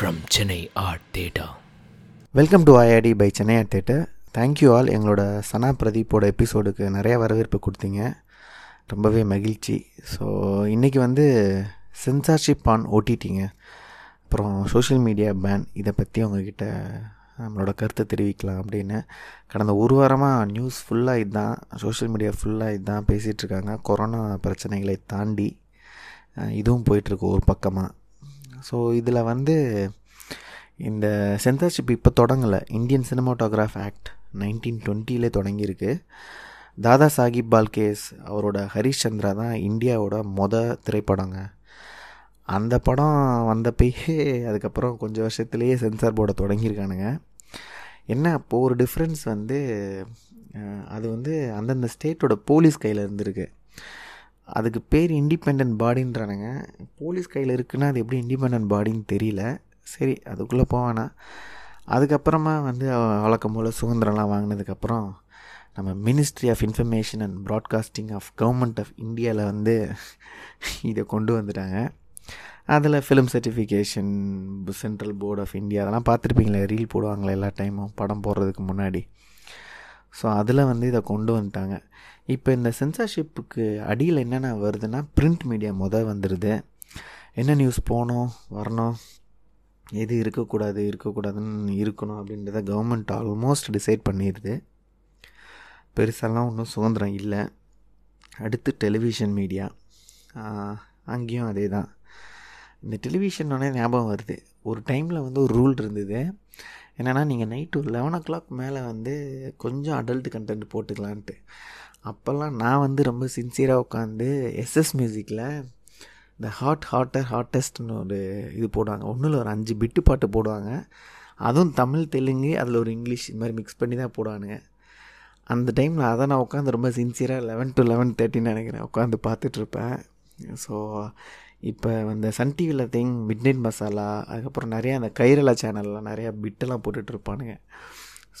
From Chennai art theatre welcome to IIT by Chennai art theatre thank you all எங்களோட சனா பிரதீப்போட எபிசோடுக்கு நிறைய வரவேற்பு கொடுத்தீங்க. ரொம்பவே மகிழ்ச்சி. ஸோ இன்றைக்கி வந்து சென்சார்ஷிப் ஆன் ஓட்டிட்டிங்க அப்புறம் சோஷியல் மீடியா பேன் இதை பற்றி உங்ககிட்ட நம்மளோட கருத்தை தெரிவிக்கலாம் அப்படின்னு. கடந்த ஒரு வாரமாக நியூஸ் ஃபுல்லாக இதுதான் சோஷியல் மீடியா ஃபுல்லாக இதுதான் பேசிகிட்ருக்காங்க கொரோனா பிரச்சனைகளை தாண்டி இதுவும் போயிட்டுருக்கு ஒரு பக்கமாக ஸோ இதில் வந்து இந்த சென்சர்ஷிப் இப்போ தொடங்கலை. இந்தியன் சினிமாட்டோகிராஃப் ஆக்ட் நைன்டீன் டுவெண்ட்டிலே தொடங்கியிருக்கு. தாதா சாஹிப் பால்கேஸ் அவரோட ஹரிஷ் சந்திரா தான் இந்தியாவோட மொத திரைப்படங்க. அந்த படம் வந்தப்பயே அதுக்கப்புறம் கொஞ்சம் வருஷத்துலேயே சென்சார் போர்டை தொடங்கியிருக்கானுங்க. என்ன அப்போது ஒரு டிஃப்ரென்ஸ் வந்து அது வந்து அந்தந்த ஸ்டேட்டோட போலீஸ் கையில் இருந்திருக்கு. அதுக்கு பேர் இண்டிபெண்ட் பாடின்றானுங்க போலீஸ் கையில் இருக்குன்னா அது எப்படி இண்டிபெண்ட் பாடின்னு தெரியல. சரி அதுக்குள்ளே போவேனா அதுக்கப்புறமா வந்து வழக்கம் போல் சுதந்திரம்லாம் வாங்கினதுக்கப்புறம் நம்ம ministry of information and broadcasting of government of இந்தியாவில் வந்து இதை கொண்டு வந்துட்டாங்க. அதில் film certification central board of India அதெல்லாம் பார்த்துருப்பீங்களே ரீல் போடுவாங்களே எல்லா டைமும் படம் போடுறதுக்கு முன்னாடி. ஸோ அதில் வந்து இதை கொண்டு வந்துட்டாங்க. இப்போ இந்த சென்சார்ஷிப்புக்கு அடியில் என்னென்ன வருதுன்னா பிரிண்ட் மீடியா மொதல் வந்துடுது என்ன நியூஸ் போகணும் வரணும் எது இருக்கக்கூடாது இருக்கக்கூடாதுன்னு இருக்கணும் அப்படின்றத கவர்மெண்ட் ஆல்மோஸ்ட் டிசைட் பண்ணிடுது பெருசாலாம் ஒன்றும் சுதந்திரம் இல்லை. அடுத்து டெலிவிஷன் மீடியா அங்கேயும் அதே தான் இந்த டெலிவிஷனோடனே ஞாபகம் வருது. ஒரு டைமில் வந்து ஒரு ரூல் இருந்தது. என்னென்னா நீங்கள் நைட்டு ஒரு லெவன் ஓ கிளாக் மேலே வந்து கொஞ்சம் அடல்ட் கண்டென்ட் போட்டுக்கலான்ட்டு. அப்போல்லாம் நான் வந்து ரொம்ப சின்சியராக உட்காந்து எஸ்எஸ் மியூசிக்கில் இந்த ஹாட் ஹாட்டர் ஹாட்டஸ்ட்னு ஒரு இது போடுவாங்க. ஒன்றில் ஒரு அஞ்சு பிட்டு பாட்டு போடுவாங்க. அதுவும் தமிழ் தெலுங்கு அதில் ஒரு இங்கிலீஷ் இது மாதிரி மிக்ஸ் பண்ணி தான் போடுவானுங்க. அந்த டைமில் அதை நான் உட்காந்து ரொம்ப சின்சியராக லெவன் டு லெவன் தேர்ட்டின்னு நினைக்கிறேன். உட்காந்து பார்த்துட்ருப்பேன். ஸோ இப்போ இந்த சன் டிவியில் திங் மிட் நைட் மசாலா அதுக்கப்புறம் நிறையா அந்த கைரளா சேனல்லாம் நிறையா பிட்டெல்லாம் போட்டுட்ருப்பானுங்க.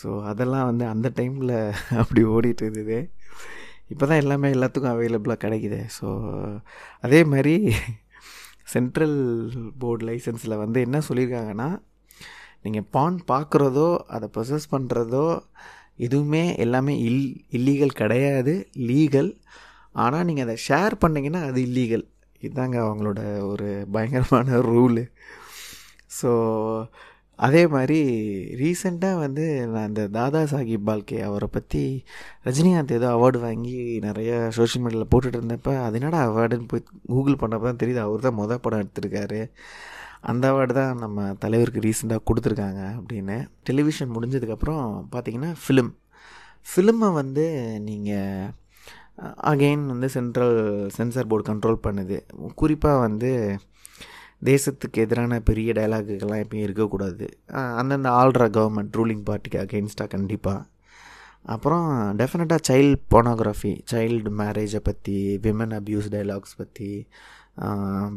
ஸோ அதெல்லாம் வந்து அந்த டைமில் அப்படி ஓடிட்டு இருந்தது. இப்போ தான் எல்லாமே எல்லாத்துக்கும் அவைலபிளாக கிடைக்குது. ஸோ அதே மாதிரி சென்ட்ரல் போர்டு லைசன்ஸில் வந்து என்ன சொல்லியிருக்காங்கன்னா நீங்கள் பான் பார்க்குறதோ அதை ப்ரொசஸ் பண்ணுறதோ எதுவுமே எல்லாமே இல் இல்லீகல் கிடையாது லீகல் ஆனால் நீங்கள் அதை ஷேர் பண்ணிங்கன்னா அது இல்லீகல் இதுதாங்க அவங்களோட ஒரு பயங்கரமான ரூலு ஸோ அதே மாதிரி ரீசெண்டாக வந்து நான் இந்த தாதா சாஹிப் பால்கே அவரை பற்றி ரஜினிகாந்த் ஏதோ அவார்டு வாங்கி நிறைய சோஷியல் மீடியாவில் போட்டுட்டு இருந்தப்போ அது என்னடா அவார்டுன்னு போய் கூகுள் பண்ணப்போ தான் தெரியுது. அவர் தான் மொதல் படம் எடுத்திருக்காரு. அந்த அவார்டு தான் நம்ம தலைவருக்கு ரீசெண்டாக கொடுத்துருக்காங்க அப்படின்னு. டெலிவிஷன் முடிஞ்சதுக்கப்புறம் பார்த்தீங்கன்னா ஃபிலிம் ஃபிலிமை வந்து நீங்கள் அகெயின் வந்து சென்ட்ரல் சென்சார் போர்டு கண்ட்ரோல் பண்ணுது. குறிப்பாக வந்து தேசத்துக்கு எதிரான பெரிய டைலாகுகள்லாம் எப்பயும் இருக்கக்கூடாது. அந்தந்த ஆள்ற கவர்மெண்ட் ரூலிங் பார்ட்டிக்கு அகெயின்ஸ்டாக கண்டிப்பாக அப்புறம் டெஃபினட்டாக சைல்டு போனோகிராஃபி சைல்டு மேரேஜை பற்றி விமன் அப்யூஸ் டைலாக்ஸ் பற்றி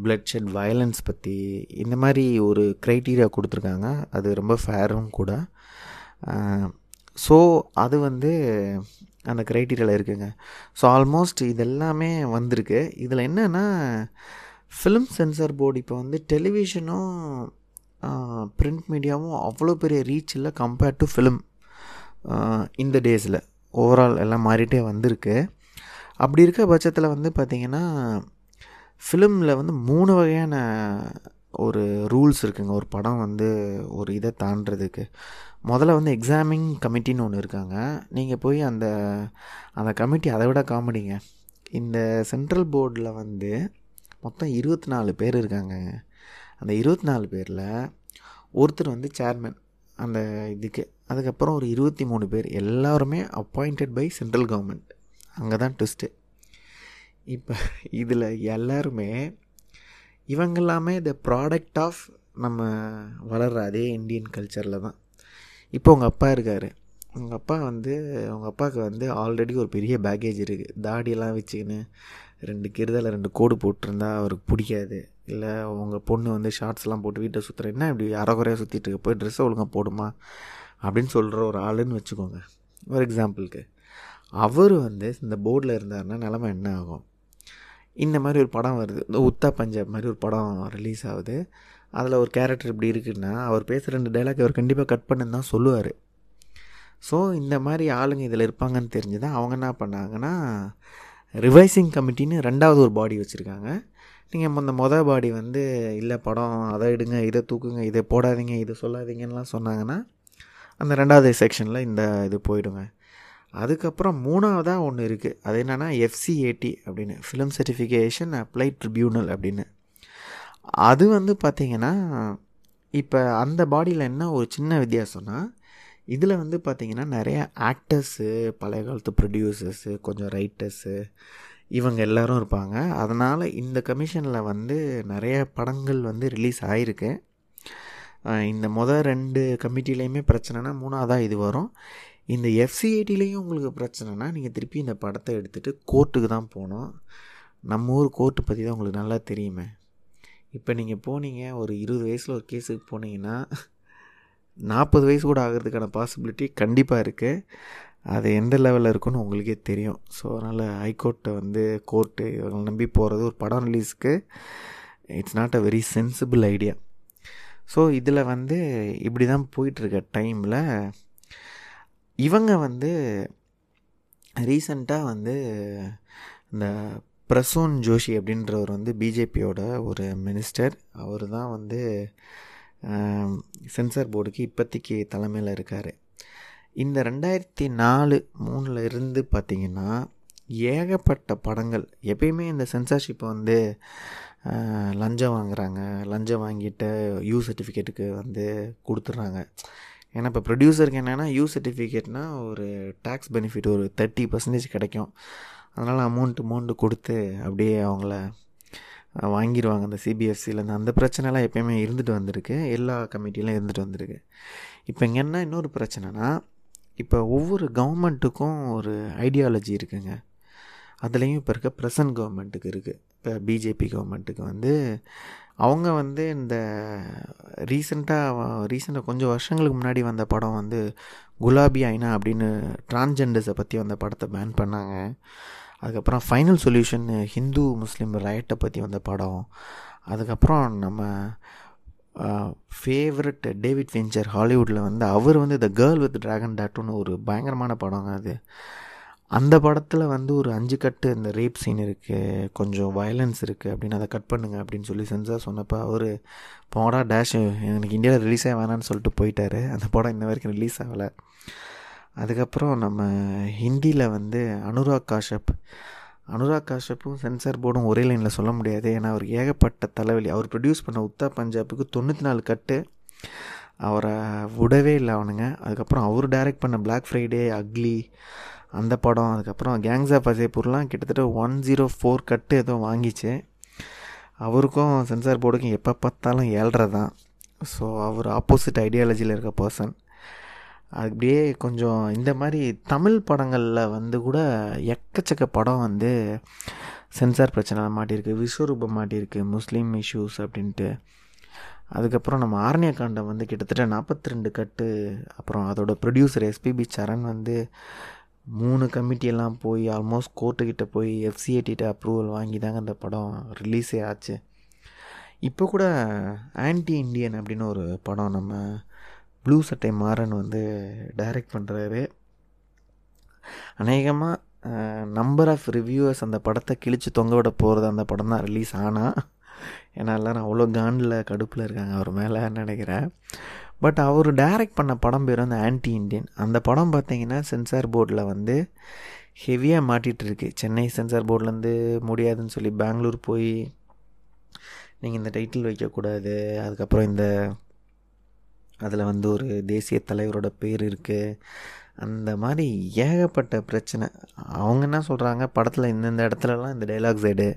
பிளட் ஷெட் வயலன்ஸ் பற்றி இந்த மாதிரி ஒரு க்ரைட்டீரியா கொடுத்துருக்காங்க. அது ரொம்ப ஃபேரும் கூட. ஸோ அது வந்து அந்த க்ரைட்டீரியாவில் இருக்குங்க. ஸோ ஆல்மோஸ்ட் இதெல்லாமே வந்திருக்கு. இதில் என்னென்னா ஃபிலிம் சென்சார் போர்டு இப்போ வந்து டெலிவிஷனும் பிரிண்ட் மீடியாவும் அவ்வளோ பெரிய ரீச் இல்லை கம்பேர்ட் டு ஃபிலிம் இந்த டேஸில் ஓவரால் எல்லாம் மாறிட்டே வந்திருக்கு. அப்படி இருக்க பட்சத்தில் வந்து பார்த்திங்கன்னா ஃபிலிமில் வந்து மூணு வகையான ஒரு ரூல்ஸ் இருக்குங்க. ஒரு படம் வந்து ஒரு இதை தாண்டுறதுக்கு. முதல்ல வந்து எக்ஸாமிங் கமிட்டின்னு ஒன்று இருக்காங்க. நீங்கள் போய் அந்த அந்த கமிட்டி அதை விட காமெடிங்க இந்த சென்ட்ரல் போர்டில் வந்து மொத்தம் இருபத்தி நாலு பேர் இருக்காங்க. அந்த இருபத்தி நாலு பேரில் ஒருத்தர் வந்து சேர்மேன் அந்த இதுக்கு. அதுக்கப்புறம் ஒரு இருபத்தி மூணு பேர். எல்லாருமே அப்பாயிண்டட் பை சென்ட்ரல் கவர்மெண்ட் அங்கே தான் ட்விஸ்ட்டு இப்போ இதில் எல்லாருமே இவங்கெல்லாமே த ப்ராடக்ட் ஆஃப் நம்ம வளர்கிற அதே இந்தியன் கல்ச்சரில் தான். இப்போ உங்கள் அப்பா இருக்கார். உங்கள் அப்பா வந்து உங்கள் அப்பாவுக்கு வந்து ஆல்ரெடி ஒரு பெரிய பேக்கேஜ் இருக்குது தாடியெல்லாம் வச்சுக்கின்னு ரெண்டு கிருதலை ரெண்டு கோடு போட்டிருந்தா அவருக்கு பிடிக்காது. இல்லை உங்கள் பொண்ணு வந்து ஷார்ட்ஸ்லாம் போட்டு வீட்டை சுற்றுறேன்னா இப்படி அறகுறையாக சுற்றிட்டு இருக்க? போய் ட்ரெஸ்ஸை ஒழுங்காக போடுமா? அப்படின்னு சொல்கிற ஒரு ஆளுன்னு வச்சுக்கோங்க. ஒரு எக்ஸாம்பிளுக்கு அவர் வந்து இந்த போர்டில் இருந்தாருன்னா நிலமை என்ன ஆகும்? இந்த மாதிரி ஒரு படம் வருது. இந்த உத்தா பஞ்சாப் மாதிரி ஒரு படம் ரிலீஸ் ஆகுது. அதில் ஒரு கேரக்டர் இப்படி இருக்குன்னா அவர் பேசுகிற ரெண்டு டைலாக் அவர் கண்டிப்பாக கட் பண்ணுன்னு தான் சொல்லுவார். ஸோ இந்த மாதிரி ஆளுங்க இதில் இருப்பாங்கன்னு தெரிஞ்சு தான் அவங்க என்ன பண்ணாங்கன்னா ரிவைசிங் கமிட்டின்னு ரெண்டாவது ஒரு பாடி வச்சுருக்காங்க. நீங்கள் அந்த மொதல் பாடி வந்து இல்லை படம் அதை எடுங்க இதை தூக்குங்க இதை போடாதீங்க இதை சொல்லாதீங்கன்னெலாம் சொன்னாங்கன்னா அந்த ரெண்டாவது செக்ஷனில் இந்த இது போயிடுங்க. அதுக்கப்புறம் மூணாவதாக ஒன்று இருக்குது அது என்னென்னா எஃப்சிஏடி அப்படின்னு ஃபிலிம் சர்டிஃபிகேஷன் அப்ளை ட்ரிபியூனல் அப்படின்னு. அது வந்து பார்த்திங்கன்னா இப்போ அந்த பாடியில் என்ன ஒரு சின்ன வித்தியாசம்னா இதில் வந்து பார்த்திங்கன்னா நிறைய ஆக்டர்ஸு பழைய காலத்து ப்ரொடியூசர்ஸு கொஞ்சம் ரைட்டர்ஸு இவங்க எல்லோரும் இருப்பாங்க. அதனால் இந்த கமிஷனில் வந்து நிறைய படங்கள் வந்து ரிலீஸ் ஆகிருக்கு இந்த மொதல் ரெண்டு கமிட்டிலையுமே பிரச்சனைனா மூணாவதாக இது வரும். இந்த எஃப்சிஐடிலையும் உங்களுக்கு பிரச்சனைனா நீங்கள் திருப்பி இந்த படத்தை எடுத்துகிட்டு கோர்ட்டுக்கு தான் போகணும். நம்ம ஊர் கோர்ட்டு பற்றி தான் உங்களுக்கு நல்லா தெரியுமே. இப்போ நீங்கள் போனீங்க ஒரு இருபது வயசில் ஒரு கேஸுக்கு போனீங்கன்னா நாற்பது வயசு கூட ஆகிறதுக்கான பாசிபிலிட்டி கண்டிப்பாக இருக்குது அது எந்த லெவலில் இருக்குன்னு உங்களுக்கே தெரியும். ஸோ அதனால் ஹைகோர்ட்டை வந்து கோர்ட்டு இவங்களை நம்பி போகிறது ஒரு படம் ரிலீஸ்க்கு it's not a very sensible idea so இதில் வந்து இப்படி தான் போயிட்டுருக்க டைமில் இவங்க வந்து ரீசண்டாக வந்து இந்த பிரசூன் ஜோஷி அப்படின்றவர் வந்து பிஜேபியோட ஒரு மினிஸ்டர் அவர் தான் வந்து சென்சார் போர்டுக்கு இப்போதைக்கு தலைமையில் இருக்கார். இந்த ரெண்டாயிரத்தி நாலு மூணில் இருந்து பார்த்திங்கன்னா ஏகப்பட்ட படங்கள் எப்பயுமே இந்த சென்சார்ஷிப்பை வந்து லஞ்சம் வாங்குறாங்க. லஞ்சம் வாங்கிட்டு யூ சர்டிஃபிகேட்டுக்கு வந்து கொடுத்துட்றாங்க ஏன்னா இப்போ ப்ரொடியூசருக்கு என்னென்னா யூ சர்டிஃபிகேட்னால் ஒரு டேக்ஸ் பெனிஃபிட் ஒரு தேர்ட்டி பர்சன்டேஜ் கிடைக்கும். அதனால் அமௌண்ட் அமௌண்ட்டு கொடுத்து அப்படியே அவங்கள வாங்கிடுவாங்க அந்த சிபிஎஃப்சிலேருந்து அந்த பிரச்சனைலாம் எப்போயுமே இருந்துட்டு வந்திருக்கு. எல்லா கமிட்டிலாம் இருந்துட்டு வந்திருக்கு. இப்போ இங்கே என்ன இன்னொரு பிரச்சனைனா இப்போ ஒவ்வொரு கவர்மெண்ட்டுக்கும் ஒரு ஐடியாலஜி இருக்குங்க. அதுலேயும் இப்போ இருக்க ப்ரெசன்ட் கவர்மெண்ட்டுக்கு இருக்குது இப்போ பிஜேபி கவர்மெண்ட்டுக்கு வந்து அவங்க வந்து இந்த ரீசெண்டாக ரீசெண்டாக கொஞ்சம் வருஷங்களுக்கு முன்னாடி வந்த படம் வந்து குலாபி ஐனா அப்படின்னு டிரான்ஜெண்டர்ஸை பற்றி வந்த படத்தை பேன் பண்ணாங்க. அதுக்கப்புறம் ஃபைனல் சொல்யூஷன் ஹிந்து முஸ்லீம் ரயட்டை பற்றி வந்த படம். அதுக்கப்புறம் நம்ம ஃபேவரட் டேவிட் வெஞ்சர் ஹாலிவுட்டில் வந்து அவர் வந்து த கேர்ள் வித் ட்ராகன் டாட்டுன்னு ஒரு பயங்கரமான படங்க அது. அந்த படத்தில் வந்து ஒரு அஞ்சு கட்டு இந்த ரேப் சீன் இருக்குது கொஞ்சம் வயலன்ஸ் இருக்குது அப்படின்னு அதை கட் பண்ணுங்க அப்படின்னு சொல்லி சென்சார் சொன்னப்போ அவர் போடா டேஷ் எனக்கு இந்தியாவில் ரிலீஸே வேணான்னு சொல்லிட்டு போயிட்டார். அந்த படம் இன்ன வரைக்கும் ரிலீஸ் ஆகலை. அதுக்கப்புறம் நம்ம ஹிந்தியில் வந்து அனுராக் காஷப். அனுராக் காஷப்பும் சென்சார் போர்டும் ஒரே லைனில் சொல்ல முடியாது. ஏன்னா அவர் ஏகப்பட்ட தலைவலி. அவர் ப்ரொடியூஸ் பண்ண உத்தா பஞ்சாபுக்கு தொண்ணூற்றி நாலு கட்டு. அவரை விடவே இல்லை அவனுங்க. அதுக்கப்புறம் அவர் டைரக்ட் பண்ண பிளாக் ஃப்ரைடே அக்லி அந்த படம். அதுக்கப்புறம் கேங்ஸ் ஆஃப் அஜய்பூர்லாம் கிட்டத்தட்ட ஒன் ஜீரோ ஃபோர் கட்டு ஏதோ வாங்கிச்சு. அவருக்கும் சென்சார் போர்டுக்கும் எப்போ பார்த்தாலும் ஏழ்ரை தான் ஸோ அவர் ஆப்போசிட் ஐடியாலஜியில் இருக்க பர்சன் அப்படியே கொஞ்சம் இந்த மாதிரி தமிழ் படங்களில் வந்து கூட எக்கச்சக்க படம் வந்து சென்சார் பிரச்சனை மாட்டியிருக்கு விஸ்வரூபம் மாட்டியிருக்கு முஸ்லீம் இஷ்யூஸ் அப்படின்ட்டு. அதுக்கப்புறம் நம்ம ஆரண்ய காண்டம் வந்து கிட்டத்தட்ட நாற்பத்தி ரெண்டு கட்டு. அப்புறம் அதோட ப்ரொடியூசர் எஸ்பிபி சரண் வந்து மூணு கமிட்டியெல்லாம் போய் ஆல்மோஸ்ட் கோர்ட்டுக்கிட்ட போய் எஃப்சிஏடிட்ட அப்ரூவல் வாங்கி தாங்க அந்த படம் ரிலீஸே ஆச்சு. இப்போ கூட ஆன்டி இண்டியன் அப்படின்னு ஒரு படம் நம்ம ப்ளூ சட்டை மாறன் வந்து டைரக்ட் பண்ணுறாரு அநேகமாக நம்பர் ஆஃப் ரிவ்யூவர்ஸ் அந்த படத்தை கிழித்து தொங்க விட போகிறது அந்த படம் தான் ரிலீஸ் ஆனால் ஏன்னா எல்லோரும் அவ்வளோ காண்டில் கடுப்பில் இருக்காங்க அவர் மேலே நினைக்கிறேன். பட் அவர் டைரக்ட் பண்ண படம் பேர் வந்து ஆன்டி இண்டியன் அந்த படம் பார்த்தீங்கன்னா சென்சார் போர்டில் வந்து ஹெவியாக மாட்டிகிட்டு இருக்கு. சென்னை சென்சார் போர்ட்லேருந்து முடியாதுன்னு சொல்லி பெங்களூர் போய் நீங்கள் இந்த டைட்டில் வைக்கக்கூடாது அதுக்கப்புறம் இந்த அதில் வந்து ஒரு தேசிய தலைவரோட பேர் இருக்குது அந்த மாதிரி ஏகப்பட்ட பிரச்சனை. அவங்க என்ன சொல்கிறாங்க படத்தில் இந்தந்த இடத்துலலாம் இந்த டைலாக் சைடு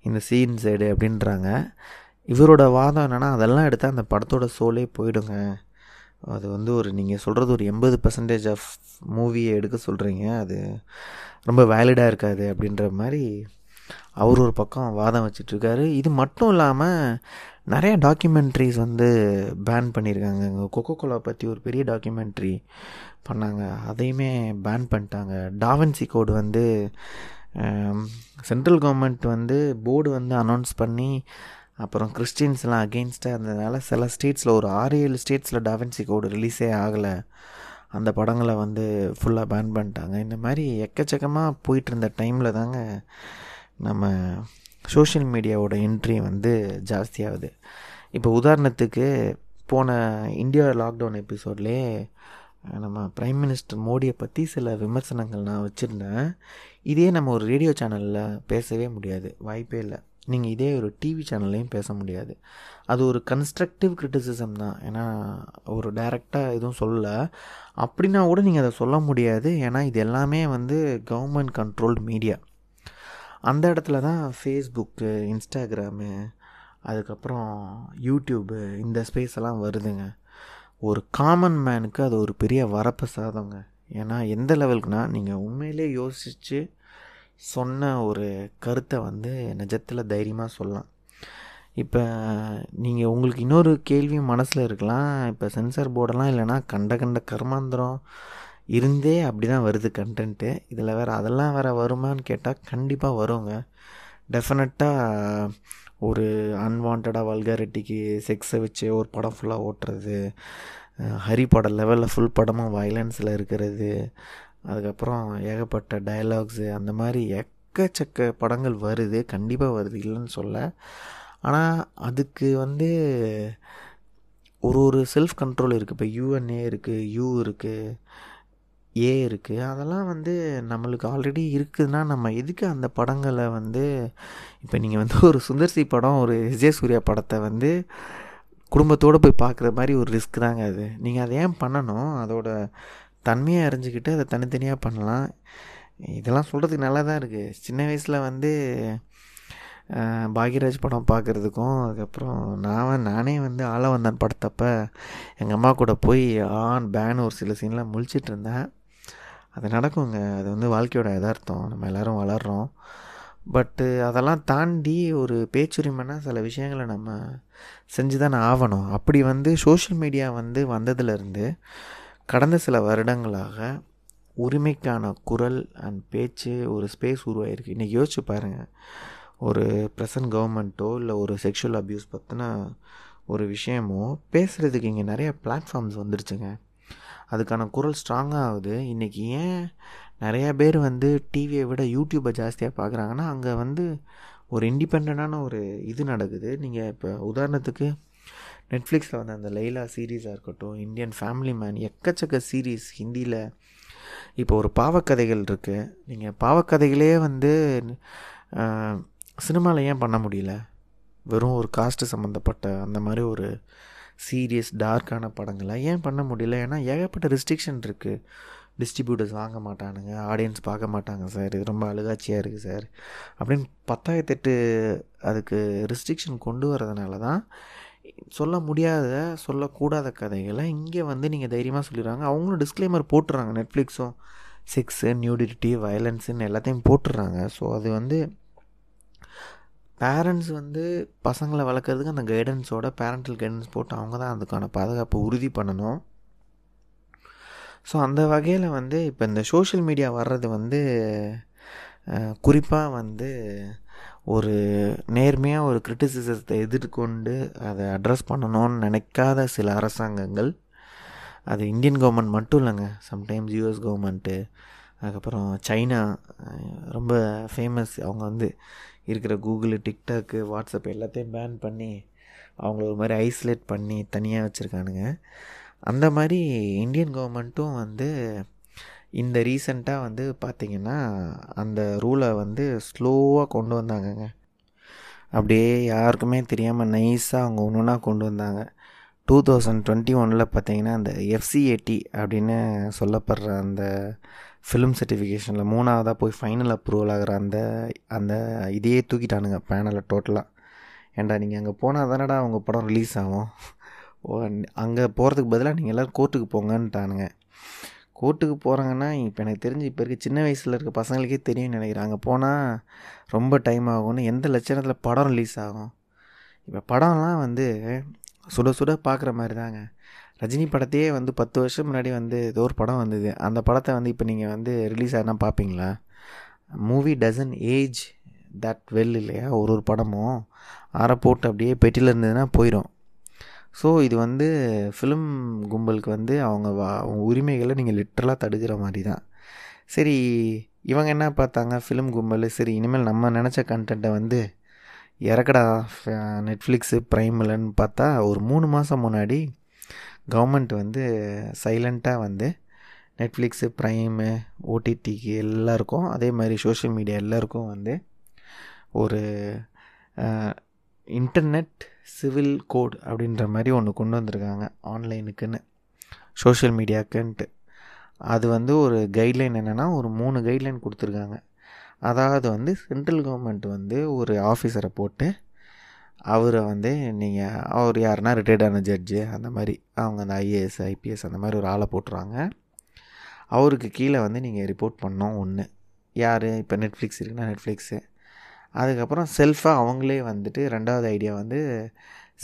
இந்த சீன் சைடு அப்படின்றாங்க. இவரோட வாதம் என்னென்னா அதெல்லாம் எடுத்தால் அந்த படத்தோட சோலே போயிடுங்க. அது வந்து ஒரு நீங்கள் சொல்கிறது ஒரு எண்பது பர்சன்டேஜ் ஆஃப் மூவியை எடுக்க சொல்கிறீங்க அது ரொம்ப வேலிடாக இருக்காது அப்படின்ற மாதிரி அவர் ஒரு பக்கம் வாதம் வச்சிட்ருக்காரு இது மட்டும் இல்லாமல் நிறைய டாக்குமெண்ட்ரிஸ் வந்து பேன் பண்ணியிருக்காங்க கொக்கோ கோலா பற்றி ஒரு பெரிய டாக்குமெண்ட்ரி பண்ணாங்க. அதையுமே பேன் பண்ணிட்டாங்க. டாவன்சி கோடு வந்து சென்ட்ரல் கவர்மெண்ட் வந்து போர்டு வந்து அனௌன்ஸ் பண்ணி அப்புறம் கிறிஸ்டின்ஸ்லாம் அகெயின்ஸ்டாக இருந்ததுனால சில ஸ்டேட்ஸில் ஒரு ஆறு ஏழு ஸ்டேட்ஸில் டாவென்சி கோடு ரிலீஸே ஆகலை. அந்த படங்களை வந்து ஃபுல்லாக பேன் பண்ணிட்டாங்க. இந்த மாதிரி எக்கச்சக்கமாக போயிட்டு இருந்த டைமில் தாங்க நம்ம சோஷியல் மீடியாவோட என்ட்ரி வந்து ஜாஸ்தியாகுது. இப்போ உதாரணத்துக்கு போன இந்தியா லாக்டவுன் எபிசோட்லேயே நம்ம பிரைம் மினிஸ்டர் மோடியை பற்றி சில விமர்சனங்கள் நான் வச்சுருந்தேன். இதே நம்ம ஒரு ரேடியோ சேனலில் பேசவே முடியாது. வாய்ப்பே இல்லை. நீங்கள் இதே ஒரு டிவி சேனல்லையும் பேச முடியாது. அது ஒரு கன்ஸ்ட்ரக்டிவ் கிரிட்டிசிசம் தான். ஏன்னா ஒரு டைரெக்டாக எதுவும் சொல்லல. அப்படின்னா கூட நீங்கள் அதை சொல்ல முடியாது. ஏன்னா இது எல்லாமே வந்து கவர்மெண்ட் கண்ட்ரோல்டு மீடியா அந்த இடத்துல தான் ஃபேஸ்புக்கு இன்ஸ்டாகிராமு அதுக்கப்புறம் யூடியூப்பு இந்த ஸ்பேஸ் எல்லாம் வருதுங்க. ஒரு காமன் மேனுக்கு அது ஒரு பெரிய வரப்பிரசாதங்க ஏன்னா எந்த லெவலுக்குனா நீங்கள் உண்மையிலே யோசித்து சொன்ன ஒரு கருத்தை வந்து நிஜத்தில் தைரியமாக சொல்லலாம். இப்போ நீங்கள் உங்களுக்கு இன்னொரு கேள்வியும் மனசில் இருக்கலாம். இப்போ சென்சார் போர்டெல்லாம் இல்லைன்னா கண்ட கண்ட கர்மாந்திரம் இருந்தே அப்படி தான் வருது கண்டென்ட்டு இதில் வேறு அதெல்லாம் வேறு வருமான்னு கேட்டால் கண்டிப்பாக வருங்க. டெஃபினட்டாக ஒரு அன்வான்டாக வல்காரிட்டிக்கு செக்ஸை வச்சு ஒரு படம் ஃபுல்லாக ஓட்டுறது ஹரி படம் லெவலில் ஃபுல் படமும் வயலன்ஸில் இருக்கிறது அதுக்கப்புறம் ஏகப்பட்ட டயலாக்ஸு அந்த மாதிரி எக்கச்சக்க படங்கள் வருது. கண்டிப்பாக வருது இல்லைன்னு சொல்ல. ஆனால் அதுக்கு வந்து ஒரு ஒரு செல்ஃப் கண்ட்ரோல் இருக்குது இப்போ யூஎன்ஏ இருக்குது யூ இருக்குது ஏ இருக்குது அதெல்லாம் வந்து நம்மளுக்கு ஆல்ரெடி இருக்குதுன்னா நம்ம எதுக்கு அந்த படங்களை வந்து இப்போ நீங்கள் வந்து ஒரு சுந்தர்சி படம் ஒரு விஜய் சூர்யா படத்தை வந்து குடும்பத்தோடு போய் பார்க்குற மாதிரி ஒரு ரிஸ்க் தாங்க அது. நீங்கள் அதை ஏன் பண்ணணும்? அதோட தன்மையை அறிஞ்சிக்கிட்டு அதை தனித்தனியாக பண்ணலாம். இதெல்லாம் சொல்கிறதுக்கு நல்லா தான் இருக்குது சின்ன வயசில் வந்து பாக்யராஜ் படம் பார்க்குறதுக்கும் அதுக்கப்புறம் நான் நானே வந்து ஆள வந்தான் படத்தப்போ எங்கள் அம்மா கூட போய் ஆன் பேன் ஒரு சில சீன்லாம் முழிச்சிட்டு இருந்தேன். அது நடக்குங்க. அது வந்து வாழ்க்கையோட எதார்த்தம் நம்ம எல்லோரும் வளர்கிறோம் பட்டு அதெல்லாம் தாண்டி ஒரு பேச்சுரிமைனா சில விஷயங்களை நம்ம செஞ்சு தானே ஆகணும். அப்படி வந்து சோஷியல் மீடியா வந்து வந்ததுலேருந்து கடந்த சில வருடங்களாக உரிமைக்கான குரல் அண்ட் பேச்சு ஒரு ஸ்பேஸ் உருவாயிருக்கு. இன்றைக்கி யோசிச்சு பாருங்கள் ஒரு ப்ரெசன்ட் கவர்மெண்ட்டோ இல்லை ஒரு செக்ஷுவல் அப்யூஸ் பற்றின ஒரு விஷயமோ பேசுகிறதுக்கு இங்கே நிறைய பிளாட்ஃபார்ம்ஸ் வந்துருச்சுங்க. அதுக்கான குரல் ஸ்ட்ராங்காக ஆகுது. இன்றைக்கி ஏன் நிறையா பேர் வந்து டிவியை விட யூடியூப்பை ஜாஸ்தியாக பார்க்குறாங்கன்னா அங்கே வந்து ஒரு இண்டிபெண்ட்டான ஒரு இது நடக்குது. நீங்கள் இப்போ உதாரணத்துக்கு நெட்ஃப்ளிக்ஸில் வந்து அந்த லைலா சீரீஸாக இருக்கட்டும் இந்தியன் ஃபேமிலி மேன் எக்கச்சக்க சீரீஸ் ஹிந்தியில் இப்போ ஒரு பாவக்கதைகள் இருக்குது நீங்கள் பாவக்கதைகளே வந்து சினிமாவில் ஏன் பண்ண முடியல? வெறும் ஒரு காஸ்ட்டு சம்மந்தப்பட்ட அந்த மாதிரி ஒரு சீரியஸ் டார்க்கான படங்களை. ஏன் பண்ண முடியல? ஏன்னா ஏகப்பட்ட ரெஸ்ட்ரிக்ஷன் இருக்குது டிஸ்ட்ரிபியூட்டர்ஸ் வாங்க மாட்டானுங்க. ஆடியன்ஸ் பார்க்க மாட்டாங்க சார் இது ரொம்ப அழுகாட்சியாக இருக்குது சார் அப்படின்னு பத்தாயிரத்தெட்டு அதுக்கு ரெஸ்ட்ரிக்ஷன் கொண்டு வரதுனால தான் சொல்ல முடியாத சொல்லக்கூடாத கதைகளை இங்கே வந்து நீங்கள் தைரியமாக சொல்லிடுறாங்க. அவங்களும் டிஸ்க்ளைமர் போட்டுறாங்க. நெட்ஃப்ளிக்ஸும் செக்ஸு நியூடிட்டி வயலன்ஸுன்னு எல்லாத்தையும் போட்டுடுறாங்க ஸோ அது வந்து பேரண்ட்ஸ் வந்து பசங்களை வளர்க்குறதுக்கு அந்த கைடன்ஸோட பேரண்டல் கைடன்ஸ் போட்டு அவங்க தான் அதுக்கான பாதுகாப்பை உறுதி பண்ணணும். ஸோ அந்த வகையில் வந்து இப்போ இந்த சோஷியல் மீடியா வர்றது வந்து குறிப்பாக வந்து ஒரு நேர்மையாக ஒரு கிரிட்டிசிசத்தை எதிர்கொண்டு அதை அட்ரஸ் பண்ணணும்னு நினைக்காத சில அரசாங்கங்கள் அது இந்தியன் கவர்மெண்ட் மட்டும் இல்லைங்க சம்டைம்ஸ் யூஎஸ் கவர்மெண்ட்டு அதுக்கப்புறம் சைனா ரொம்ப ஃபேமஸ் அவங்க வந்து இருக்கிற கூகுளு டிக்டாக்கு வாட்ஸ்அப் எல்லாத்தையும் பேன் பண்ணி அவங்கள ஒரு மாதிரி ஐசோலேட் பண்ணி தனியாக வச்சுருக்கானுங்க. அந்த மாதிரி இந்தியன் கவர்மெண்ட்டும் வந்து இந்த ரீசண்டாக வந்து பார்த்திங்கன்னா அந்த ரூலை வந்து ஸ்லோவாக கொண்டு வந்தாங்கங்க. அப்படியே யாருக்குமே தெரியாமல் நைஸாக அவங்க ஒன்று ஒன்றா கொண்டு வந்தாங்க. டூ தௌசண்ட் டுவெண்ட்டி ஒனில் பார்த்தீங்கன்னா அந்த எஃப்சிஏடி அப்படின்னு சொல்லப்படுற அந்த ஃபிலிம் சர்டிஃபிகேஷனில் மூணாவதாக போய் ஃபைனல் அப்ரூவல் ஆகிற அந்த அந்த இதையே தூக்கிட்டானுங்க பேனலை டோட்டலாக ஏன்டா நீங்கள் அங்கே போனால் தானடா அவங்க படம் ரிலீஸ் ஆகும். ஓ அங்கே போகிறதுக்கு பதிலாக நீங்கள் எல்லோரும் கோர்ட்டுக்கு போங்கன்ட்டானுங்க. கோர்ட்டுக்கு போகிறாங்கன்னா இப்போ எனக்கு தெரிஞ்சு இப்போ இருக்க சின்ன வயசில் இருக்க பசங்களுக்கே தெரியும்னு நினைக்கிறேன். அங்கே போனால் ரொம்ப டைம் ஆகும்னு எந்த லட்சணத்தில் படம் ரிலீஸ் ஆகும்? இப்போ படம்லாம் வந்து சுட சுட பார்க்குற மாதிரி தாங்க ரஜினி படத்தையே வந்து பத்து வருஷம் முன்னாடி வந்து ஏதோ ஒரு படம் வந்தது. அந்த படத்தை வந்து இப்போ நீங்கள் வந்து ரிலீஸ் ஆகினா பார்ப்பீங்களா movie doesn't age that well இல்லையா? ஒரு ஒரு படமும் அரை போட்டு அப்படியே பெட்டியில் இருந்ததுன்னா போயிடும் ஸோ இது வந்து ஃபிலிம் கும்பலுக்கு வந்து அவங்க வா அவங்க உரிமைகளை நீங்கள் லிட்ரலாக தடுக்கிற மாதிரி தான் சரி இவங்க என்ன பார்த்தாங்க? ஃபிலிம் கும்பல். சரி இனிமேல் நம்ம நினச்ச கண்டென்ட்டை வந்து இறக்கடா நெட்ஃப்ளிக்ஸு ப்ரைம்லன்னு பார்த்தா ஒரு மூணு மாதம் முன்னாடி கவர்மெண்ட் வந்து சைலண்ட்டாக வந்து நெட்ஃப்ளிக்ஸு ப்ரைமு ஓடிடிக்கு எல்லாருக்கும் அதே மாதிரி சோஷியல் மீடியா எல்லாருக்கும் வந்து ஒரு இன்டர்நெட் சிவில் கோட் அப்படின்ற மாதிரி ஒன்று கொண்டு வந்திருக்காங்க ஆன்லைனுக்குன்னு சோஷியல் மீடியாக்குன்ட்டு அது வந்து ஒரு கைட்லைன் என்னென்னா ஒரு மூணு கைட்லைன் கொடுத்துருக்காங்க. அதாவது வந்து சென்ட்ரல் கவர்மெண்ட் வந்து ஒரு ஆஃபீஸரை போட்டு அவரை வந்து நீங்கள் அவர் யாருன்னா ரிட்டையர்டான ஜட்ஜு அந்த மாதிரி அவங்க அந்த ஐஏஎஸ் ஐபிஎஸ் அந்த மாதிரி ஒரு ஆளை போட்டுருவாங்க. அவருக்கு கீழே வந்து நீங்கள் ரிப்போர்ட் பண்ணோம் ஒன்று யார்? இப்போ நெட்ஃப்ளிக்ஸ் இருக்குன்னா நெட்ஃப்ளிக்ஸு அதுக்கப்புறம் செல்ஃபாக அவங்களே வந்துட்டு ரெண்டாவது ஐடியா வந்து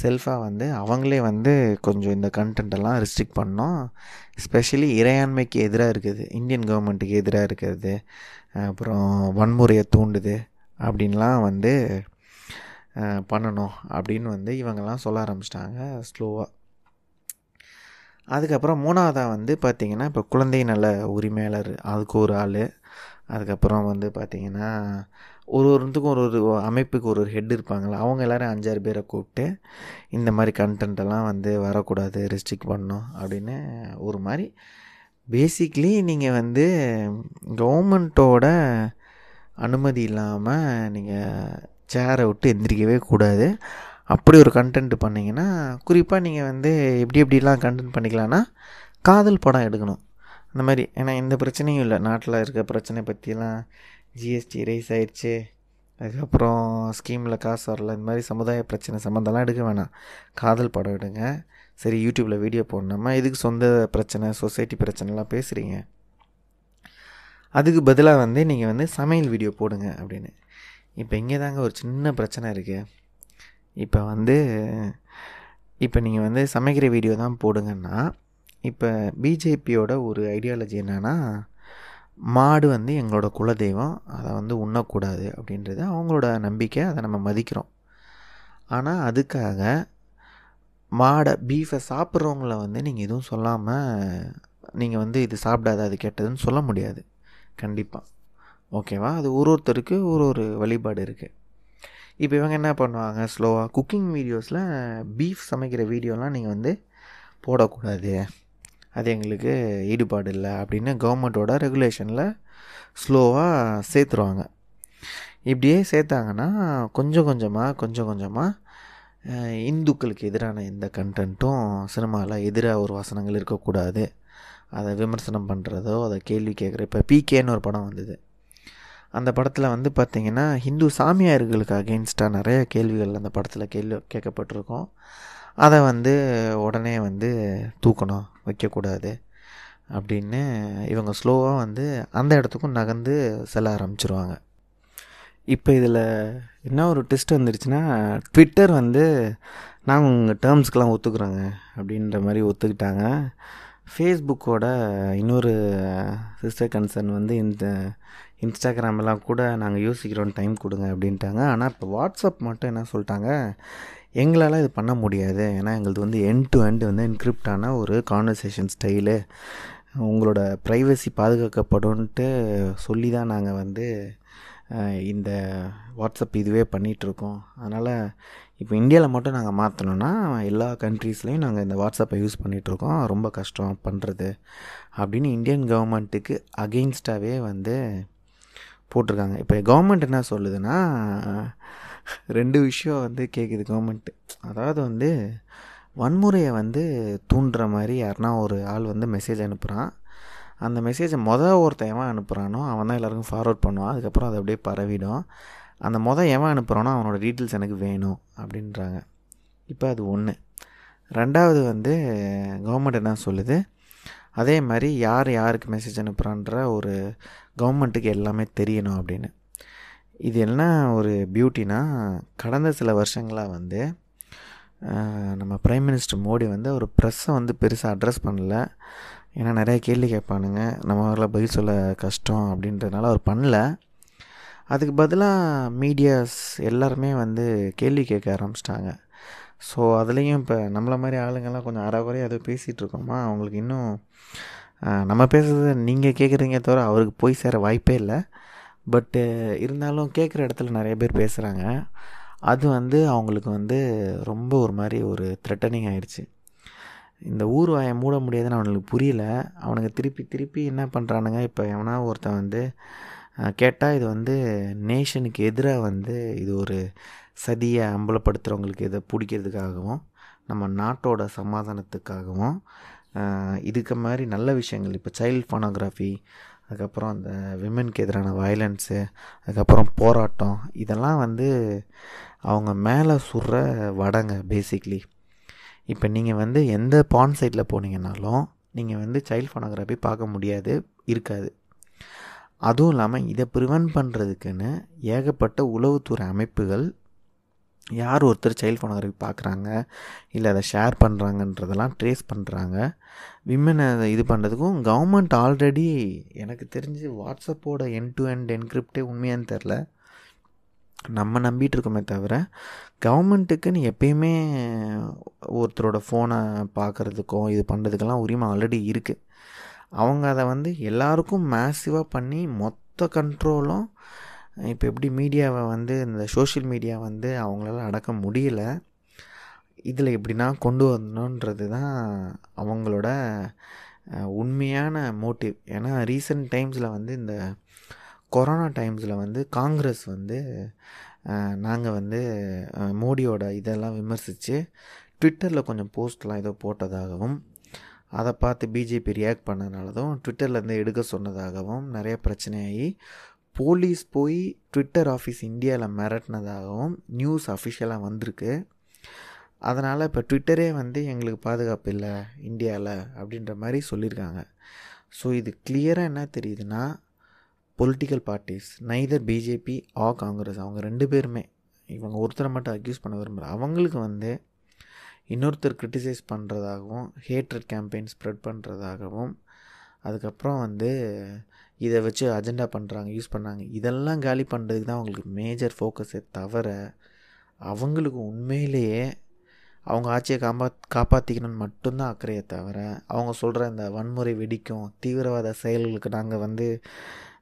செல்ஃபாக வந்து அவங்களே வந்து கொஞ்சம் இந்த கண்டென்ட்டெல்லாம் ரெஸ்ட்ரிக்ட் பண்ணோம் ஸ்பெஷலி இறையாண்மைக்கு எதிராக இருக்குது. இந்தியன் கவர்மெண்ட்டுக்கு எதிராக இருக்கிறது அப்புறம் வன்முறையை தூண்டுது அப்படின்லாம் வந்து பண்ணணும் அப்படின்னு வந்து இவங்கெல்லாம் சொல்ல ஆரம்பிச்சிட்டாங்க ஸ்லோவாக அதுக்கப்புறம் மூணாவதாக வந்து பார்த்திங்கன்னா இப்போ குழந்தை நல உரிமையாளர் அதுக்கு ஒரு ஆள். அதுக்கப்புறம் வந்து பார்த்திங்கன்னா ஒரு ஒருத்துக்கும் ஒரு ஒரு அமைப்புக்கு ஒரு ஒரு ஹெட் இருப்பாங்களா அவங்க எல்லோரும் அஞ்சாறு பேரை கூப்பிட்டு இந்த மாதிரி கண்டென்ட்டெல்லாம் வந்து வரக்கூடாது ரெஸ்ட்ரிக்ட் பண்ணணும் அப்படின்னு ஒரு மாதிரி. பேசிக்லி நீங்கள் வந்து கவர்மெண்ட்டோட அனுமதி இல்லாமல் நீங்கள் சேரை விட்டு எந்திரிக்கவே கூடாது. அப்படி ஒரு கண்டென்ட் பண்ணிங்கன்னா குறிப்பாக நீங்கள் வந்து எப்படி எப்படிலாம் கண்டென்ட் பண்ணிக்கலான்னா காதல் படம் எடுக்கணும். அந்த மாதிரி ஏன்னா எந்த பிரச்சனையும் இல்லை. நாட்டில் இருக்க பிரச்சனை பற்றிலாம் ஜிஎஸ்டி ரைஸ் ஆயிடுச்சு. அதுக்கப்புறம் ஸ்கீமில் காசு வரல. இந்த மாதிரி சமுதாய பிரச்சனை சம்மந்தம்லாம் எடுக்க வேணாம். காதல் படம் எடுங்க. சரி யூடியூப்பில் வீடியோ போடணுமா? இதுக்கு சொந்த பிரச்சனை சொசைட்டி பிரச்சனைலாம் பேசுகிறீங்க அதுக்கு பதிலாக வந்து நீங்கள் வந்து சமையல் வீடியோ போடுங்க அப்படின்னு. இப்போ இங்கே தாங்க ஒரு சின்ன பிரச்சனை இருக்குது இப்போ வந்து இப்போ நீங்கள் வந்து சமைக்கிற வீடியோ தான் போடுங்கன்னா இப்போ பிஜேபியோட ஒரு ஐடியாலஜி என்னென்னா மாடு வந்து எங்களோட குலதெய்வம் அதை வந்து உண்ணக்கூடாது அப்படின்றது அவங்களோட நம்பிக்கை அதை நம்ம மதிக்கிறோம். ஆனால் அதுக்காக மாடை பீஃபை சாப்பிட்றவங்கள வந்து நீங்கள் எதுவும் சொல்லாமல் நீங்கள் வந்து இது சாப்பிடாத அது கெட்டதுன்னு சொல்ல முடியாது. கண்டிப்பாக ஓகேவா? அது ஒரு ஒருத்தருக்கு ஒரு ஒரு வழிபாடு இருக்குது இப்போ இவங்க என்ன பண்ணுவாங்க? ஸ்லோவாக குக்கிங் வீடியோஸில் பீஃப் சமைக்கிற வீடியோலாம் நீங்கள் வந்து போடக்கூடாது. அது எங்களுக்கு ஈடுபாடு இல்லை அப்படின்னு கவர்மெண்ட்டோட ரெகுலேஷனில் ஸ்லோவாக சேர்த்துருவாங்க. இப்படியே சேர்த்தாங்கன்னா கொஞ்சம் கொஞ்சமாக கொஞ்சம் கொஞ்சமாக இந்துக்களுக்கு எதிரான எந்த கண்டென்ட்டும் சினிமாவில் எதிராக ஒரு வசனங்கள் இருக்கக்கூடாது. அதை விமர்சனம் பண்ணுறதோ அதை கேள்வி கேட்குற இப்போ பிகேன்னு ஒரு படம் வந்தது. அந்த படத்தில் வந்து பார்த்திங்கன்னா ஹிந்து சாமியார்களுக்கு அகெயின்ஸ்டாக நிறைய கேள்விகள் அந்த படத்தில் கேள்வி கேட்கப்பட்டிருக்கோம். அதை வந்து உடனே வந்து தூக்கணும் வைக்கக்கூடாது அப்படின்னு இவங்க ஸ்லோவாக வந்து அந்த இடத்துக்கும் நகர்ந்து செல்ல ஆரம்பிச்சிருவாங்க. இப்போ இதில் என்ன ஒரு டெஸ்ட் வந்துருச்சுன்னா ட்விட்டர் வந்து நாங்கள் உங்கள் டேர்ம்ஸ்க்கெலாம் ஒத்துக்குறோங்க அப்படின்ற மாதிரி ஒத்துக்கிட்டாங்க. ஃபேஸ்புக்கோட இன்னொரு சிஸ்டர் கன்சர்ன் வந்து இந்த இன்ஸ்டாகிராம் எல்லாம் கூட நாங்கள் யோசிக்கிறோம் டைம் கொடுங்க அப்படின்ட்டாங்க. ஆனால் இப்போ வாட்ஸ்அப் மட்டும் என்ன சொல்லிட்டாங்க? எங்களால் இது பண்ண முடியாது. ஏன்னா எங்களது வந்து எண்ட் டு எண்ட் வந்து என்கிரிப்டான ஒரு கான்வர்சேஷன் ஸ்டைலு உங்களோட ப்ரைவசி பாதுகாக்கப்படும்ன்ட்டு சொல்லி தான் நாங்கள் வந்து இந்த வாட்ஸ்அப் இதுவே பண்ணிகிட்ருக்கோம் அதனால் இப்போ இந்தியாவில் மட்டும் நாங்கள் மாற்றணுன்னா எல்லா கண்ட்ரீஸ்லேயும் நாங்கள் இந்த வாட்ஸ்அப்பை யூஸ் பண்ணிகிட்ருக்கோம் ரொம்ப கஷ்டம் பண்ணுறது அப்படின்னு இந்தியன் கவர்மெண்ட்டுக்கு அகெயின்ஸ்டாகவே வந்து போட்டிருக்காங்க. இப்போ கவர்மெண்ட் என்ன சொல்லுதுன்னா ரெண்டு விஷயம் வந்து கேட்குது கவர்மெண்ட்டு அதாவது வந்து வன்முறையை வந்து தூண்டுற மாதிரி யாருனா ஒரு ஆள் வந்து மெசேஜ் அனுப்புகிறான் அந்த மெசேஜை மொதல் ஒருத்தன் எவன் அனுப்புகிறானோ அவன் தான் எல்லாருக்கும் ஃபார்வர்ட் பண்ணுவான். அதுக்கப்புறம் அது அப்படியே பரவிடும். அந்த மொதல் எவன் அனுப்புகிறானோ அவனோட டீட்டெயில்ஸ் எனக்கு வேணும் அப்படின்றாங்க. இப்போ அது ஒன்று ரெண்டாவது வந்து கவர்மெண்ட் என்ன சொல்லுது? அதே மாதிரி யார் யாருக்கு மெசேஜ் அனுப்புகிறான்ற ஒரு கவர்மெண்ட்டுக்கு எல்லாமே தெரியணும் அப்படின்னு. இது என்ன ஒரு பியூட்டினா கடந்த சில வருஷங்களாக வந்து நம்ம ப்ரைம் மினிஸ்டர் மோடி வந்து ஒரு ப்ரெஸ்ஸை வந்து பெருசாக அட்ரஸ் பண்ணல. ஏன்னா நிறைய கேள்வி கேட்பானுங்க. நம்ம பதில் சொல்ல கஷ்டம் அப்படின்றதுனால அவர் பண்ணல. அதுக்கு பதிலாக மீடியாஸ் எல்லாருமே வந்து கேள்வி கேட்க ஆரம்பிச்சிட்டாங்க. ஸோ அதுலேயும் இப்போ நம்மளை மாதிரி ஆளுங்கள்லாம் கொஞ்சம் அறகுறையாக ஏதோ பேசிகிட்டு இருக்கோமா? அவங்களுக்கு இன்னும் நம்ம பேசுகிறத நீங்கள் கேட்குறீங்க தவிர அவருக்கு போய் சேர வாய்ப்பே இல்லை. பட்டு இருந்தாலும் கேட்குற இடத்துல நிறைய பேர் பேசுகிறாங்க அது வந்து அவங்களுக்கு வந்து ரொம்ப ஒரு மாதிரி ஒரு த்ரெட்டனிங் ஆயிடுச்சு இந்த ஊர் வாயை மூட முடியாதுன்னு அவனுக்கு புரியல. அவனுங்க திருப்பி திருப்பி என்ன பண்ணுறானுங்க இப்போ எவனா ஒருத்தன் வந்து கேட்டால் இது வந்து நேஷனுக்கு எதிராக வந்து இது ஒரு சதியை அம்பலப்படுத்துகிறவங்களுக்கு இதை பிடிக்கிறதுக்காகவும் நம்ம நாட்டோட சமாதானத்துக்காகவும் இதுக்கு மாதிரி நல்ல விஷயங்கள். இப்போ சைல்ட் ஃபோனோகிராஃபி அதுக்கப்புறம் அந்த விமென்க்கு எதிரான வயலன்ஸு அதுக்கப்புறம் போராட்டம் இதெல்லாம் வந்து அவங்க மேலே சுடுற வடங்க பேசிக்லி இப்போ நீங்கள் வந்து எந்த பான் சைட்டில் போனீங்கன்னாலும் நீங்கள் வந்து சைல்ட் ஃபோனோகிராஃபி பார்க்க முடியாது இருக்காது. அதுவும் இல்லாமல் இதை ப்ரிவென்ட் பண்ணுறதுக்குன்னு ஏகப்பட்ட உளவுத்துறை அமைப்புகள் யார் ஒருத்தர் சைல்ட் ஃபோனோகிராஃபி பார்க்குறாங்க இல்லை அதை ஷேர் பண்ணுறாங்கன்றதெல்லாம் ட்ரேஸ் பண்ணுறாங்க விமனை இது பண்ணுறதுக்கும் கவர்மெண்ட் ஆல்ரெடி எனக்கு தெரிஞ்சு வாட்ஸ்அப்போட என் டு எண்ட் என்கிரிப்டே உண்மையான்னு தெரில நம்ம நம்பிட்டு இருக்கோமே தவிர கவர்மெண்ட்டுக்குன்னு எப்பயுமே ஒருத்தரோட ஃபோனை பார்க்குறதுக்கும் இது பண்ணுறதுக்கெல்லாம் உரிமை ஆல்ரெடி இருக்குது அவங்க அதை வந்து எல்லாருக்கும் மேசிவாக பண்ணி மொத்த கண்ட்ரோலும் இப்போ எப்படி மீடியாவை வந்து இந்த சோஷியல் மீடியா வந்து அவங்களால அடக்க முடியல இதில் எப்படின்னா கொண்டு வரணுன்றது தான் அவங்களோட உண்மையான மோட்டிவ். ஏன்னா ரீசெண்ட் டைம்ஸில் வந்து இந்த கொரோனா டைம்ஸில் வந்து காங்கிரஸ் வந்து நாங்கள் வந்து மோடியோட இதெல்லாம் விமர்சித்து ட்விட்டரில் கொஞ்சம் போஸ்ட்லாம் ஏதோ போட்டதாகவும் அதை பார்த்து பிஜேபி ரியாக்ட் பண்ணதுனாலதும் ட்விட்டர்லேருந்து எடுக்க சொன்னதாகவும் நிறைய பிரச்சனையாகி போலீஸ் போய் ட்விட்டர் ஆஃபீஸ் இந்தியாவில் மிரட்டினதாகவும் நியூஸ் அஃபிஷியலாக வந்திருக்கு. அதனால் இப்போ ட்விட்டரே வந்து எங்களுக்கு பாதுகாப்பு இல்லை இந்தியாவில் அப்படின்ற மாதிரி சொல்லியிருக்காங்க ஸோ இது கிளியராக என்ன தெரியுதுன்னா பொலிட்டிக்கல் பார்ட்டிஸ் நைதர் பிஜேபி ஆ காங்கிரஸ் அவங்க ரெண்டு பேருமே இவங்க ஒருத்தரை மட்டும் அக்யூஸ் பண்ண விரும்புகிற அவங்களுக்கு வந்து இன்னொருத்தர் கிரிட்டிசைஸ் பண்ணுறதாகவும் ஹேட்ரட் கேம்பெயின் ஸ்ப்ரெட் பண்ணுறதாகவும் அதுக்கப்புறம் வந்து இதை வச்சு அஜெண்டா பண்ணுறாங்க யூஸ் பண்ணாங்க இதெல்லாம் காலி பண்ணுறதுக்கு தான் அவங்களுக்கு மேஜர் ஃபோக்கஸே தவிர அவங்களுக்கு உண்மையிலேயே அவங்க ஆட்சியை காப்பா காப்பாற்றிக்கணும்னு மட்டும்தான் அக்கறையே தவிர அவங்க சொல்கிற இந்த வன்முறை வெடிக்கும் தீவிரவாத செயல்களுக்கு நாங்கள் வந்து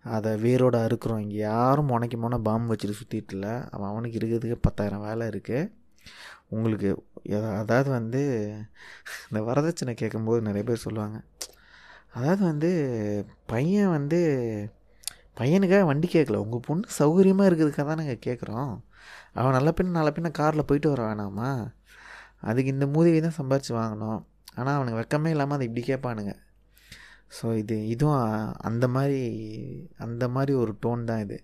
அதை வேரோட அறுக்கிறோம். இங்கே யாரும் முனைக்கு முனை பாம்பு வச்சுட்டு சுற்றிட்டு இல்லை. அவன் அவனுக்கு இருக்கிறதுக்கு பத்தாயிரம் வேலை இருக்குது உங்களுக்கு எதா- அதாவது வந்து இந்த வரதட்சணை கேட்கும்போது நிறைய பேர் சொல்லுவாங்க அதாவது வந்து பையன் வந்து பையனுக்காக வண்டி கேட்கல உங்கள் பொண்ணு சௌகரியமாக இருக்கிறதுக்காக தான் நாங்கள் கேட்குறோம் அவன் நல்ல பின்ன நல்ல பின்ன காரில் போயிட்டு வர வேணாமா? அதுக்கு இந்த மூதேவி தான் சம்பாரித்து வாங்கணும். ஆனால் அவனுக்கு வெக்கமே இல்லாமல் அதை இப்படி கேட்பானுங்க ஸோ இது இதுவும் அந்த மாதிரி அந்த மாதிரி ஒரு டோன் தான் இது.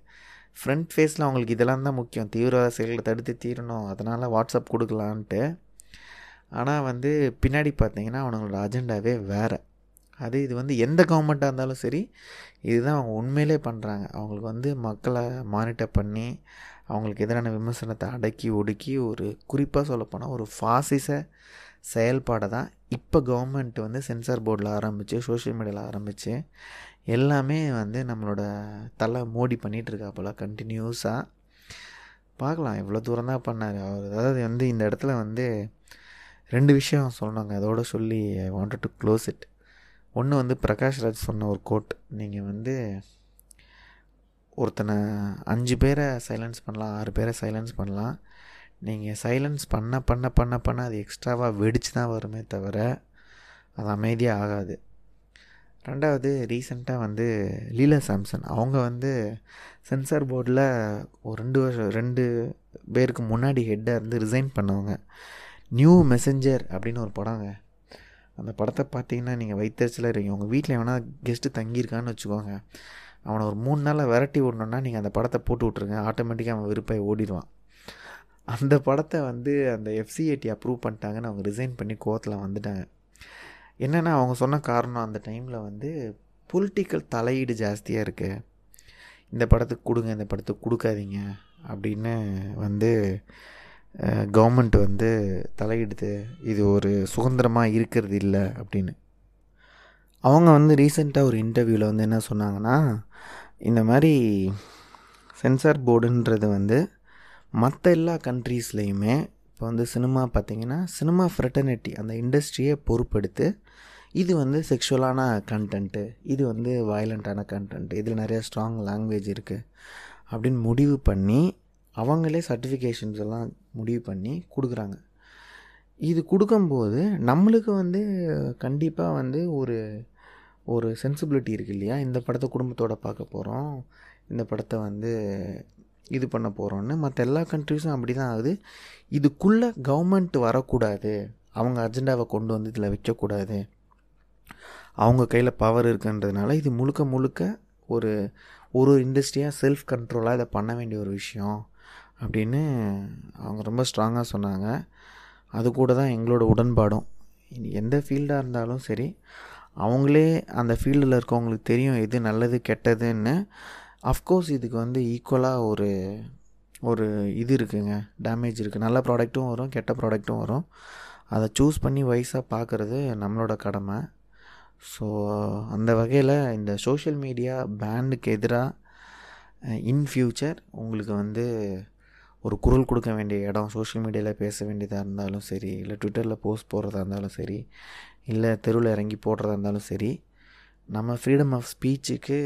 ஃப்ரண்ட் ஃபேஸில் அவங்களுக்கு இதெல்லாம் தான் முக்கியம். தீவிரவாத செயல்களை தடுத்து தீரணும். அதனால் வாட்ஸ்அப் கொடுக்கலான்ட்டு. ஆனால் வந்து பின்னாடி பார்த்தீங்கன்னா அவனுங்களோட அஜெண்டாவே வேறு. அது இது வந்து எந்த கவர்மெண்ட்டாக இருந்தாலும் சரி இதுதான் அவங்க உண்மையிலே பண்ணுறாங்க அவங்களுக்கு வந்து மக்களை மானிட்டர் பண்ணி அவங்களுக்கு எதிரான விமர்சனத்தை அடக்கி ஒடுக்கி ஒரு குறிப்பாக சொல்லப்போனால் ஒரு ஃபாசிச செயல்பாடை தான் இப்போ கவர்மெண்ட் வந்து சென்சார் போர்டில் ஆரம்பித்து சோஷியல் மீடியாவில் ஆரம்பித்து எல்லாமே வந்து நம்மளோட தலை மோடி பண்ணிகிட்டு போல் கண்டினியூஸாக பார்க்கலாம் இவ்வளோ தூரம் தான் பண்ணார். அவர் அதாவது வந்து இந்த இடத்துல வந்து ரெண்டு விஷயம் சொன்னாங்க அதோட சொல்லி I wanted to close it ஒன்று வந்து பிரகாஷ் ராஜ் சொன்ன ஒரு கோட் நீங்கள் வந்து ஒருத்தனை அஞ்சு பேரை சைலன்ஸ் பண்ணலாம் ஆறு பேரை சைலன்ஸ் பண்ணலாம். நீங்கள் சைலன்ஸ் பண்ண பண்ண பண்ண பண்ண அது எக்ஸ்ட்ராவாக வெடிச்சு தான் வருமே தவிர அது அமைதியாக ஆகாது. ரெண்டாவது ரீசெண்டாக வந்து லீலா சாம்சன். அவங்க வந்து சென்சார் போர்டில் ஒரு ரெண்டு வருஷம் ரெண்டு பேருக்கு முன்னாடி ஹெட்டாக இருந்து ரிசைன் பண்ணவங்க. நியூ மெசஞ்சர் அப்படின்னு ஒரு படங்க அந்த படத்தை பார்த்தீங்கன்னா நீங்கள் வைத்தறிச்சலாக இருக்கீங்க உங்கள் வீட்டில் எவனா கெஸ்ட்டு தங்கியிருக்கான்னு வச்சுக்கோங்க. அவனை ஒரு மூணு நாளில் விரட்டி விடணுன்னா நீங்கள் அந்த படத்தை போட்டு விட்ருங்க ஆட்டோமேட்டிக்காக அவன் விருப்பாய் ஓடிடுவான். அந்த படத்தை வந்து அந்த எஃப்சிஏடி அப்ரூவ் பண்ணிட்டாங்கன்னு அவங்க ரிசைன் பண்ணி கோவத்தில் வந்துட்டாங்க. என்னென்னா அவங்க சொன்ன காரணம் அந்த டைமில் வந்து பொலிட்டிக்கல் தலையீடு ஜாஸ்தியாக இருக்குது இந்த படத்துக்கு கொடுங்க இந்த படத்துக்கு கொடுக்காதீங்க அப்படின்னு வந்து கவர்மெண்ட் வந்து தலையிடுது இது ஒரு சுதந்திரமாக இருக்கிறது இல்லை அப்படின்னு. அவங்க வந்து ரீசெண்டாக ஒரு இன்டர்வியூவில் வந்து என்ன சொன்னாங்கன்னா இந்த மாதிரி சென்சார் போர்டுன்றது வந்து மற்ற எல்லா கண்ட்ரீஸ்லேயுமே இப்போ வந்து சினிமா பார்த்திங்கன்னா சினிமா ஃப்ரெட்டர்னிட்டி அந்த இண்டஸ்ட்ரியை பொறுப்பெடுத்து இது வந்து செக்ஷுவலான கண்டென்ட்டு இது வந்து வயலண்ட்டான கண்டென்ட் இதில் நிறையா ஸ்ட்ராங் லாங்குவேஜ் இருக்குது அப்படின்னு முடிவு பண்ணி அவங்களே சர்டிஃபிகேஷன்ஸ் எல்லாம் முடிவு பண்ணி கொடுக்குறாங்க. இது கொடுக்கும்போது நம்மளுக்கு வந்து கண்டிப்பாக வந்து ஒரு ஒரு சென்சிபிலிட்டி இருக்குது இல்லையா? இந்த படத்தை குடும்பத்தோடு பார்க்க போகிறோம் இந்த படத்தை வந்து இது பண்ண போகிறோன்னு மற்ற எல்லா கண்ட்ரிஸும் அப்படி தான் ஆகுது. இதுக்குள்ளே கவர்மெண்ட் வரக்கூடாது. அவங்க அஜெண்டாவை கொண்டு வந்து இதில் வைக்கக்கூடாது. அவங்க கையில் பவர் இருக்குன்றதுனால இது முழுக்க முழுக்க ஒரு ஒரு இண்டஸ்ட்ரியாக செல்ஃப் கண்ட்ரோலாக இதை பண்ண வேண்டிய ஒரு விஷயம். அப்படின்னு அவங்க ரொம்ப ஸ்ட்ராங்காக சொன்னாங்க. அது கூட தான் எங்களோட உடன்பாடும். எந்த ஃபீல்டாக இருந்தாலும் சரி அவங்களே அந்த ஃபீல்டில் இருக்கவங்களுக்கு தெரியும் எது நல்லது கெட்டதுன்னு. அஃப்கோர்ஸ் இதுக்கு வந்து ஈக்குவலாக ஒரு ஒரு இது இருக்குங்க. டேமேஜ் இருக்குது நல்ல ப்ராடக்ட்டும் வரும் கெட்ட ப்ராடக்ட்டும் வரும். அதை சூஸ் பண்ணி வயசாக பார்க்குறது நம்மளோட கடமை. ஸோ அந்த வகையில் இந்த சோஷியல் மீடியா பேண்டுக்கு எதிராக இன் ஃப்யூச்சர் உங்களுக்கு வந்து ஒரு குரல் கொடுக்க வேண்டிய இடம் சோஷியல் மீடியாவில் பேச வேண்டியதாக இருந்தாலும் சரி இல்லை ட்விட்டரில் போஸ்ட் போடுறதா இருந்தாலும் சரி இல்லை தெருவில் இறங்கி போடுறதா இருந்தாலும் சரி நம்ம freedom of ஸ்பீச்சுக்கு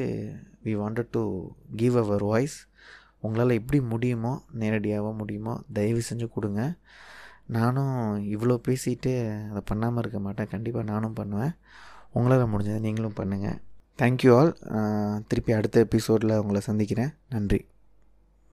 we wanted to give our voice உங்களால் எப்படி முடியுமோ நேரடியாகவோ முடியுமோ தயவு செஞ்சு கொடுங்க. நானும் இவ்வளோ பேசிட்டு அதை பண்ணாமல் இருக்க மாட்டேன். கண்டிப்பாக நானும் பண்ணுவேன். உங்களால் முடிஞ்சதை நீங்களும் பண்ணுங்கள் தேங்க்யூ ஆல் திருப்பி அடுத்த எபிசோடில் உங்களை சந்திக்கிறேன். நன்றி.